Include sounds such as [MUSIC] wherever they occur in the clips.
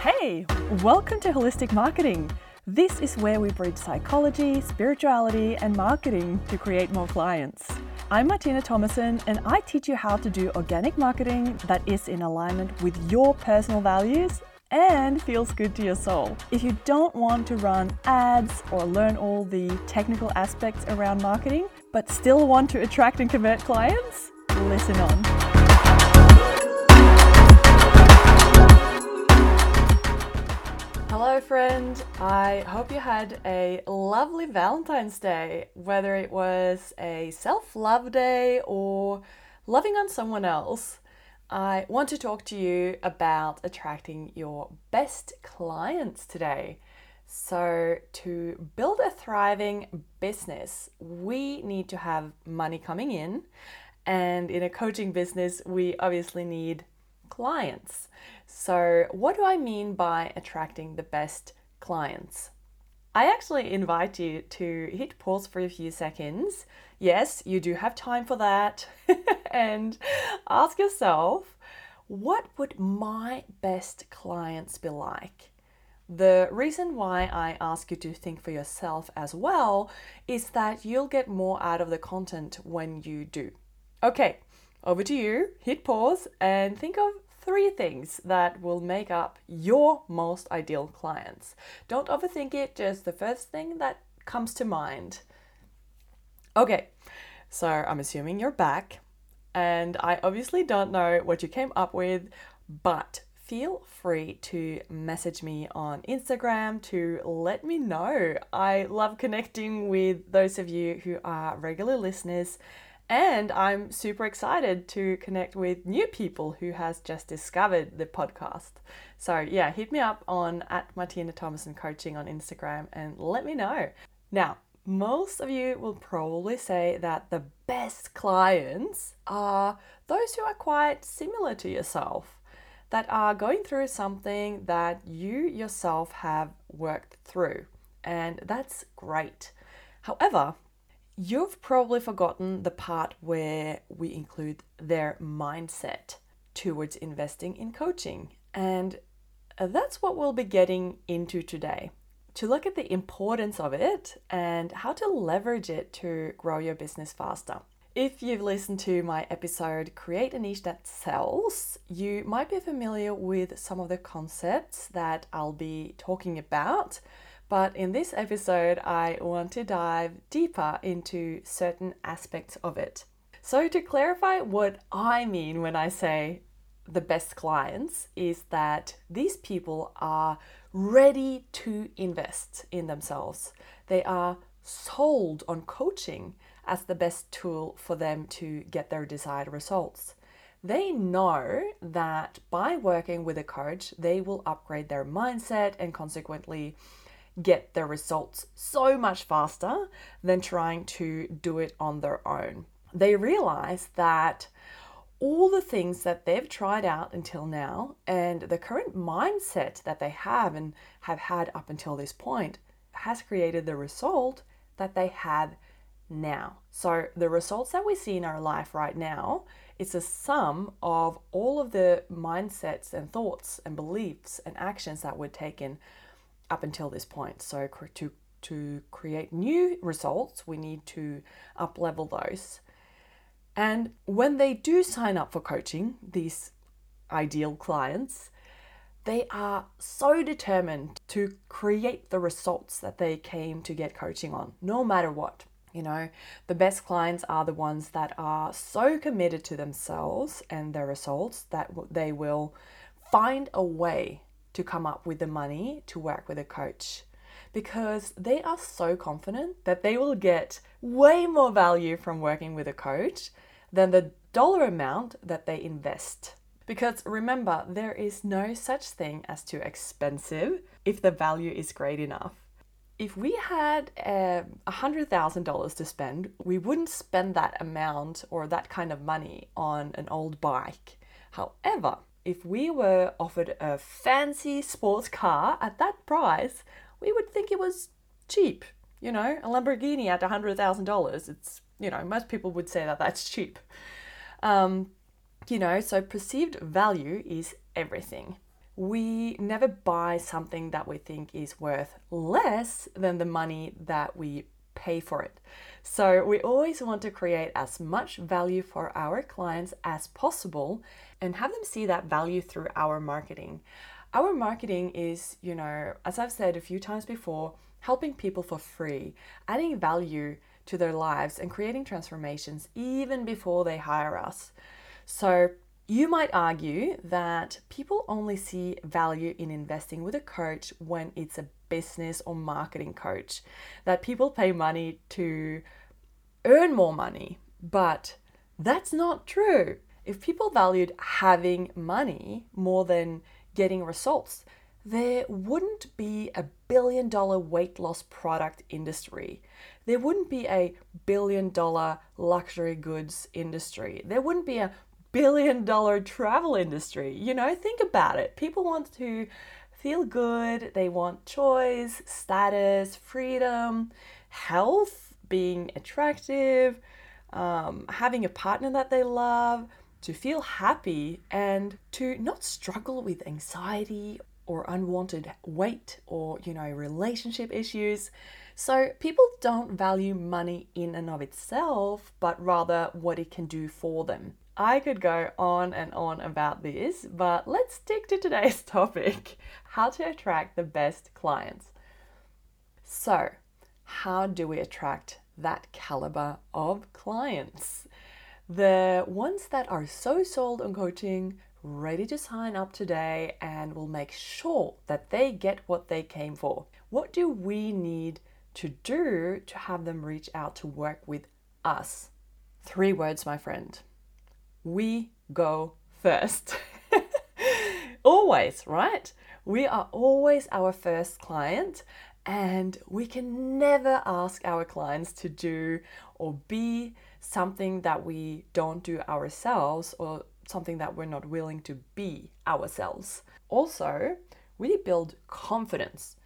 Hey, welcome to Holistic Marketing. This is where we bridge psychology, spirituality, and marketing to create more clients. I'm Martine Thomassen, and I teach you how to do organic marketing that is in alignment with your personal values and feels good to your soul. If you don't want to run ads or learn all the technical aspects around marketing, but still want to attract and convert clients, listen on. Friend. I hope you had a lovely Valentine's Day, whether it was a self love day or loving on someone else. I want to talk to you about attracting your best clients today. So, to build a thriving business, we need to have money coming in. And in a coaching business, we obviously need clients. So, what do I mean by attracting the best clients? I actually invite you to hit pause for a few seconds. Yes, you do have time for that. [LAUGHS] and ask yourself, what would my best clients be like? The reason why I ask you to think for yourself as well is that you'll get more out of the content when you do. Okay, over to you. Hit pause and think of three things that will make up your most ideal clients. Don't overthink it, just the first thing that comes to mind. Okay, so I'm assuming you're back, and I obviously don't know what you came up with, but feel free to message me on Instagram to let me know. I love connecting with those of you who are regular listeners and I'm super excited to connect with new people who has just discovered the podcast. So yeah, hit me up on at Martine Thomassen Coaching on Instagram and let me know. Now, most of you will probably say that the best clients are those who are quite similar to yourself, that are going through something that you yourself have worked through. And that's great. However, You've probably forgotten the part where we include their mindset towards investing in coaching. And uh, that's what we'll be getting into today to look at the importance of it and how to leverage it to grow your business faster. If you've listened to my episode Create a Niche That Sells, you might be familiar with some of the concepts that I'll be talking about. But in this episode, I want to dive deeper into certain aspects of it. So, to clarify what I mean when I say the best clients, is that these people are ready to invest in themselves. They are sold on coaching as the best tool for them to get their desired results. They know that by working with a coach, they will upgrade their mindset and consequently get their results so much faster than trying to do it on their own. They realize that all the things that they've tried out until now and the current mindset that they have and have had up until this point has created the result that they have now. So, the results that we see in our life right now is a sum of all of the mindsets and thoughts and beliefs and actions that were taken up until this point. So to to create new results, we need to up level those. And when they do sign up for coaching, these ideal clients, they are so determined to create the results that they came to get coaching on, no matter what. You know, the best clients are the ones that are so committed to themselves and their results that they will find a way to come up with the money to work with a coach because they are so confident that they will get way more value from working with a coach than the dollar amount that they invest. Because remember, there is no such thing as too expensive if the value is great enough. If we had a um, $100,000 to spend, we wouldn't spend that amount or that kind of money on an old bike. However, if we were offered a fancy sports car at that price, we would think it was cheap. You know, a Lamborghini at $100,000, it's, you know, most people would say that that's cheap. Um, You know, so perceived value is everything. We never buy something that we think is worth less than the money that we pay for it. So we always want to create as much value for our clients as possible and have them see that value through our marketing. Our marketing is, you know, as I've said a few times before, helping people for free, adding value to their lives and creating transformations even before they hire us. So, you might argue that people only see value in investing with a coach when it's a business or marketing coach, that people pay money to earn more money. But that's not true. If people valued having money more than getting results, there wouldn't be a billion dollar weight loss product industry. There wouldn't be a billion dollar luxury goods industry. There wouldn't be a billion dollar travel industry. You know, think about it. People want to feel good, they want choice, status, freedom, health, being attractive, um, having a partner that they love, to feel happy, and to not struggle with anxiety or unwanted weight or, you know, relationship issues. So people don't value money in and of itself, but rather what it can do for them. I could go on and on about this, but let's stick to today's [LAUGHS] topic how to attract the best clients. So, how do we attract that caliber of clients? The ones that are so sold on coaching, ready to sign up today, and will make sure that they get what they came for. What do we need to do to have them reach out to work with us? Three words, my friend we go first. [LAUGHS] always, right? We are always our first client, and we can never ask our clients to do or be something that we don't do ourselves or something that we're not willing to be ourselves. Also, we build confidence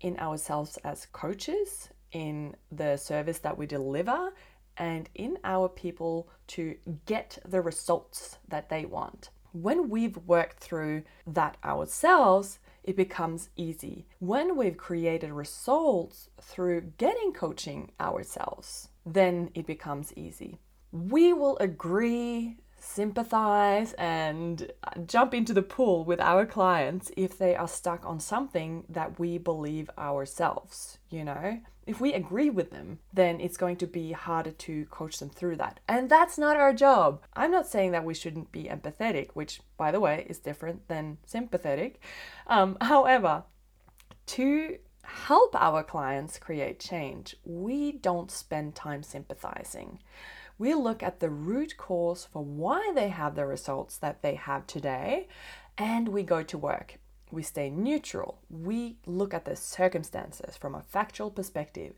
in ourselves as coaches, in the service that we deliver, and in our people to get the results that they want. When we've worked through that ourselves, it becomes easy. When we've created results through getting coaching ourselves, then it becomes easy. We will agree sympathize and jump into the pool with our clients if they are stuck on something that we believe ourselves, you know? If we agree with them, then it's going to be harder to coach them through that. And that's not our job. I'm not saying that we shouldn't be empathetic, which, by the way, is different than sympathetic. Um, however, to help our clients create change, we don't spend time sympathizing we look at the root cause for why they have the results that they have today and we go to work. We stay neutral. We look at the circumstances from a factual perspective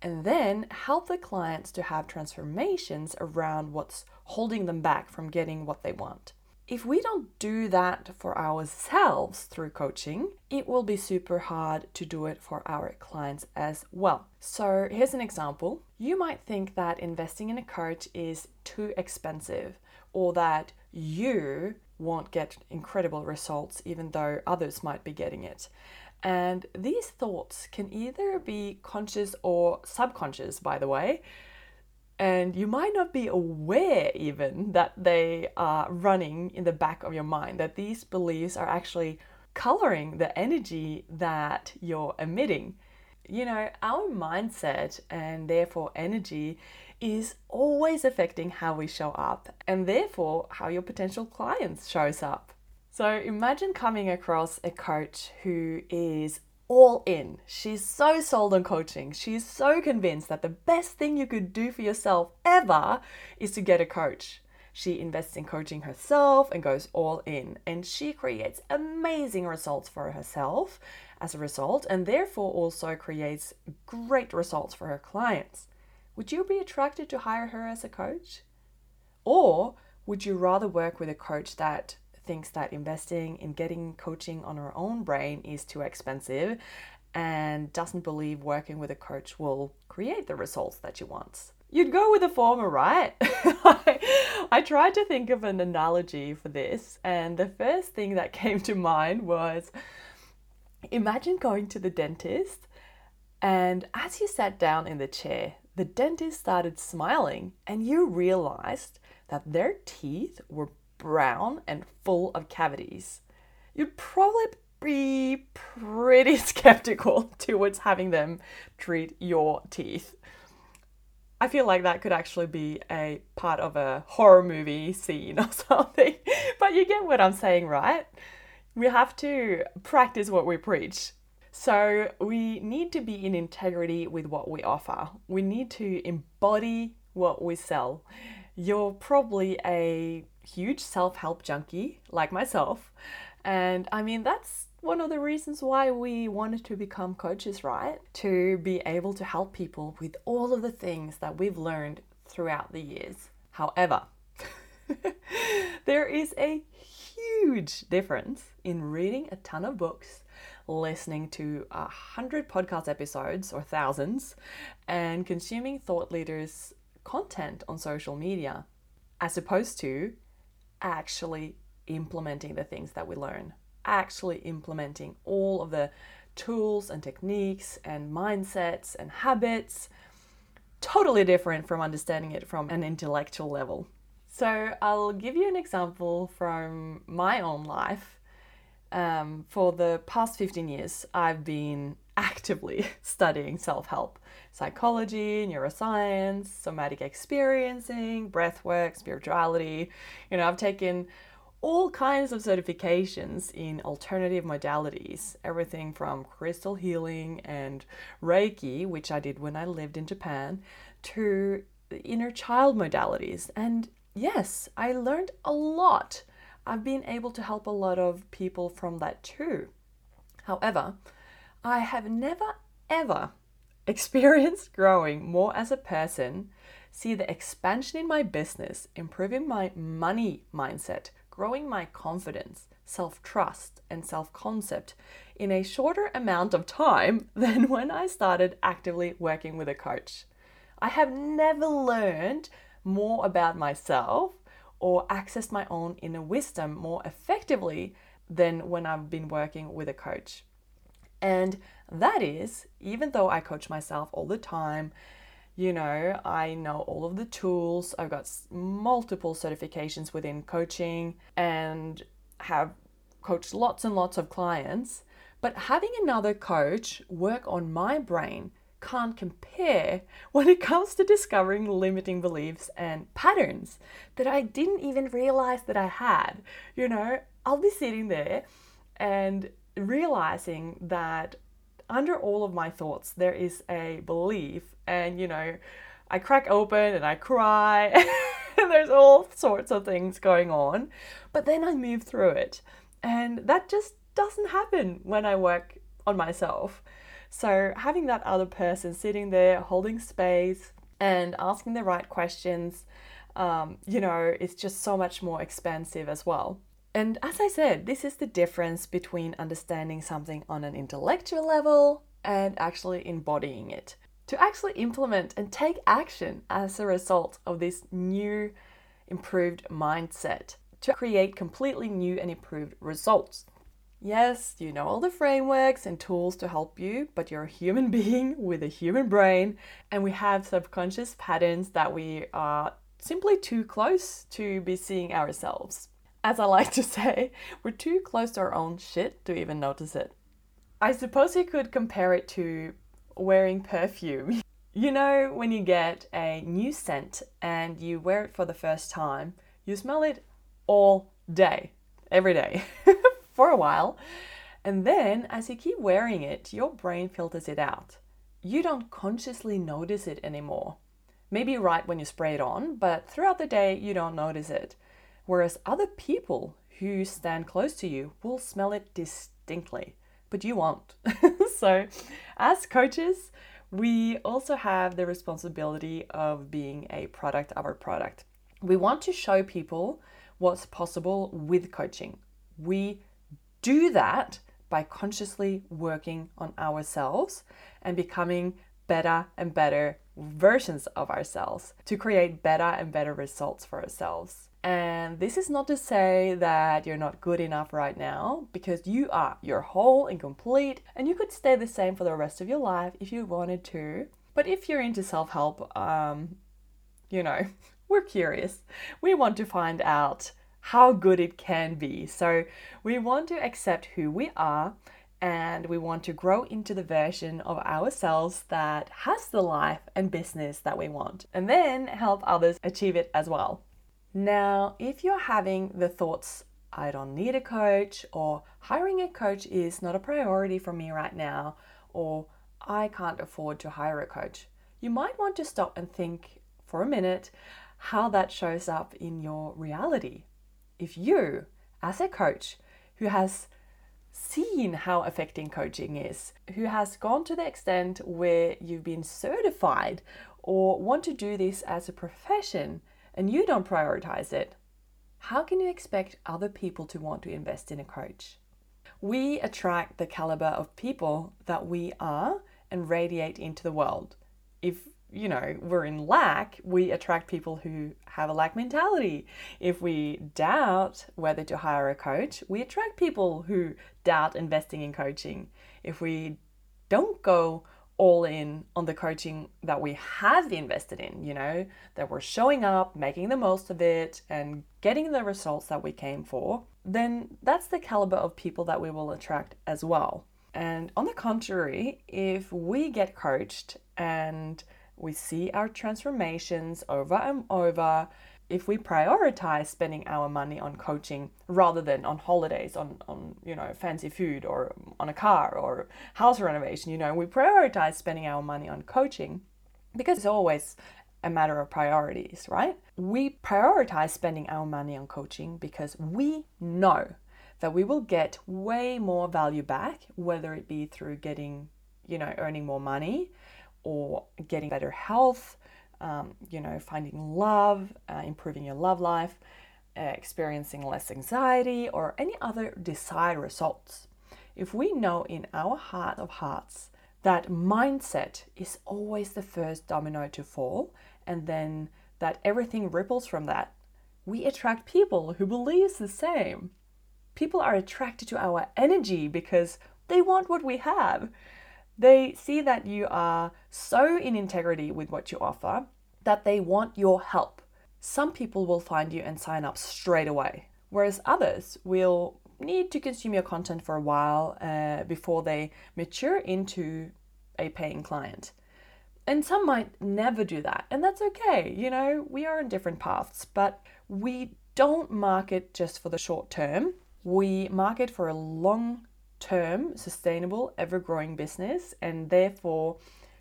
and then help the clients to have transformations around what's holding them back from getting what they want if we don't do that for ourselves through coaching, it will be super hard to do it for our clients as well. So, here's an example. You might think that investing in a coach is too expensive or that you won't get incredible results even though others might be getting it. And these thoughts can either be conscious or subconscious, by the way and you might not be aware even that they are running in the back of your mind, that these beliefs are actually coloring the energy that you're emitting. You know, our mindset and therefore energy is always affecting how we show up and therefore how your potential clients shows up. So imagine coming across a coach who is all in. She's so sold on coaching. She's so convinced that the best thing you could do for yourself ever is to get a coach. She invests in coaching herself and goes all in, and she creates amazing results for herself as a result, and therefore also creates great results for her clients. Would you be attracted to hire her as a coach? Or would you rather work with a coach that thinks that investing in getting coaching on her own brain is too expensive and doesn't believe working with a coach will create the results that she wants. you'd go with the former, right? I, [LAUGHS] I tried to think of an analogy for this, and the first thing that came to mind was imagine going to the dentist, and as you sat down in the chair, the dentist started smiling, and you realized that their teeth were brown and full of cavities. You'd probably be pretty [LAUGHS] skeptical towards having them treat your teeth. I feel like that could actually be a part of a horror movie [LAUGHS] scene or [LAUGHS] something. But you get what I'm saying, right? We have to practice what we preach. So we need to be in integrity with what we offer. We need to embody what we sell. You're probably a huge self help junkie like myself. And I mean, that's one of the reasons why we wanted to become coaches, right? To be able to help people with all of the things that we've learned throughout the years. However, [LAUGHS] there is a huge difference in reading a ton of books, listening to a hundred podcast episodes or thousands, and consuming thought leaders' content on social media, as opposed to actually implementing the things that we learn actually implementing all of the tools and techniques and mindsets and habits. Totally different from understanding it from an intellectual level. So, I'll give you an example from my own life. Um, for the past 15 years, I've been actively [LAUGHS] studying self help, psychology, neuroscience, somatic experiencing, breathwork, spirituality. You know, I've taken all kinds of certifications in alternative modalities, everything from crystal healing and Reiki, which I did when I lived in Japan, to inner child modalities. And yes, I learned a lot. I've been able to help a lot of people from that too. However, I have never ever experienced [LAUGHS] growing more as a person, see the expansion in my business, improving my money mindset, growing my confidence, self trust, and self concept in a shorter amount of time [LAUGHS] than when I started actively working with a coach. I have never learned more about myself or accessed my own inner wisdom more effectively than when I've been working with a coach. And that is, even though I coach myself all the time you know, I know all of the tools. I've got multiple certifications within coaching and have coached lots and lots of clients. But having another coach work on my brain can't compare [LAUGHS] when it comes to discovering limiting beliefs and patterns that I didn't even realize that I had. You know, I'll be sitting there and realizing that under all of my thoughts, there is a belief, and you know, I crack open and I cry, [LAUGHS] and there's all sorts of things going on, but then I move through it, and that just doesn't happen when I work on myself. So, having that other person sitting there holding space and asking the right questions, um, you know, it's just so much more expansive as well. And as I said, this is the difference between understanding something on an intellectual level and actually embodying it. To actually implement and take action as a result of this new, improved mindset to create completely new and improved results. Yes, you know all the frameworks and tools to help you, but you're a human [LAUGHS] being with a human brain, and we have subconscious patterns that we are simply too close to be seeing ourselves as I like to say, we're too close to our own shit to even notice it. I suppose you could compare it to wearing perfume. [LAUGHS] You know, when you get a new scent and you wear it for the first time, you smell it all day, every day, [LAUGHS] for a while. And then, as you keep wearing it, your brain filters it out. You don't consciously notice it anymore. Maybe right when you spray it on, but throughout the day, you don't notice it whereas other people who stand close to you will smell it distinctly, but you won't. [LAUGHS] so, as coaches, we also have the responsibility of being a product of our product. We want to show people what's possible with coaching. We do that by consciously working on ourselves and becoming better and better versions of ourselves to create better and better results for ourselves. And this is not to say that you're not good enough right now, because you are. You're whole and complete, and you could stay the same for the rest of your life if you wanted to. But if you're into self help, um, you know, [LAUGHS] we're curious. We want to find out how good it can be. So we want to accept who we are and we want to grow into the version of ourselves that has the life and business that we want, and then help others achieve it as well. Now, if you're having the thoughts, I don't need a coach, or hiring a coach is not a priority for me right now, or I can't afford to hire a coach, you might want to stop and think for a minute how that shows up in your reality. If you, as a coach who has seen how affecting coaching is, who has gone to the extent where you've been certified or want to do this as a profession and you don't prioritize it, how can you expect other people to want to invest in a coach? We attract the caliber of people that we are and radiate into the world. If you know, we're in lack, we attract people who have a lack mentality. If we doubt whether to hire a coach, we attract people who doubt investing in coaching. If we don't go all in on the coaching that we have invested in, you know, that we're showing up, making the most of it, and getting the results that we came for, then that's the caliber of people that we will attract as well. And on the contrary, if we get coached and we see our transformations over and over if we prioritize spending our money on coaching rather than on holidays on, on you know fancy food or on a car or house renovation you know we prioritize spending our money on coaching because it's always a matter of priorities right? We prioritize spending our money on coaching because we know that we will get way more value back whether it be through getting you know earning more money or getting better health, um, you know, finding love, uh, improving your love life, uh, experiencing less anxiety, or any other desired results. If we know in our heart of hearts that mindset is always the first domino to fall, and then that everything ripples from that, we attract people who believe the same. People are attracted to our energy because they want what we have. They see that you are so in integrity with what you offer that they want your help. Some people will find you and sign up straight away, whereas others will need to consume your content for a while uh, before they mature into a paying client. And some might never do that, and that's okay. You know, we are on different paths, but we don't market just for the short term. We market for a long term, sustainable, ever growing business, and therefore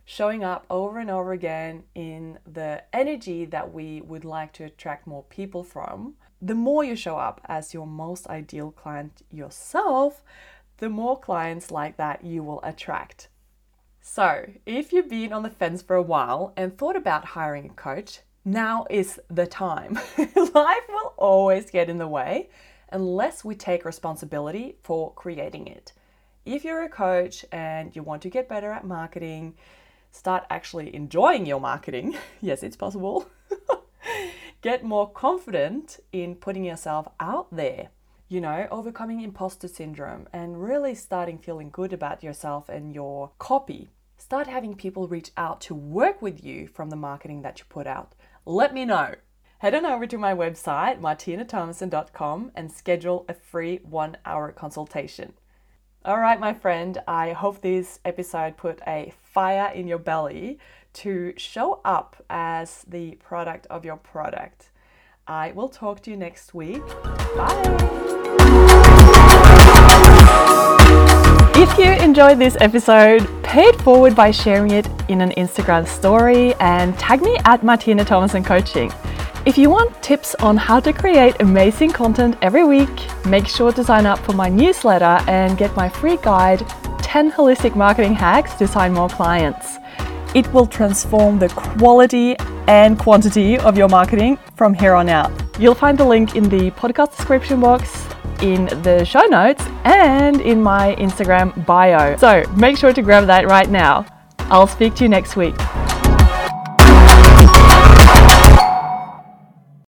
showing up over and over again in the energy that we would like to attract more people from. The more you show up as your most ideal client yourself, the more clients like that you will attract. So, if you've been on the fence for a while and thought about hiring a coach, now is the time. [LAUGHS] Life will always get in the way, unless we take responsibility for creating it. If you're a coach and you want to get better at marketing, start actually enjoying your marketing. [LAUGHS] yes, it's possible. [LAUGHS] get more confident in putting yourself out there. You know, overcoming imposter syndrome and really starting feeling good about yourself and your copy. Start having people reach out to work with you from the marketing that you put out. Let me know head on over to my website, martinethomassen.com, and schedule a free one hour consultation. All right, my friend, I hope this episode put a fire in your belly to show up as the product of your product. I will talk to you next week. Bye. If you enjoyed this episode, pay it forward by sharing it in an Instagram story and tag me at Martine Thomassen Coaching. If you want tips on how to create amazing content every week, make sure to sign up for my newsletter and get my free guide 10 holistic marketing hacks to sign more clients. It will transform the quality and quantity of your marketing from here on out. You'll find the link in the podcast description box, in the show notes, and in my Instagram bio. So make sure to grab that right now. I'll speak to you next week.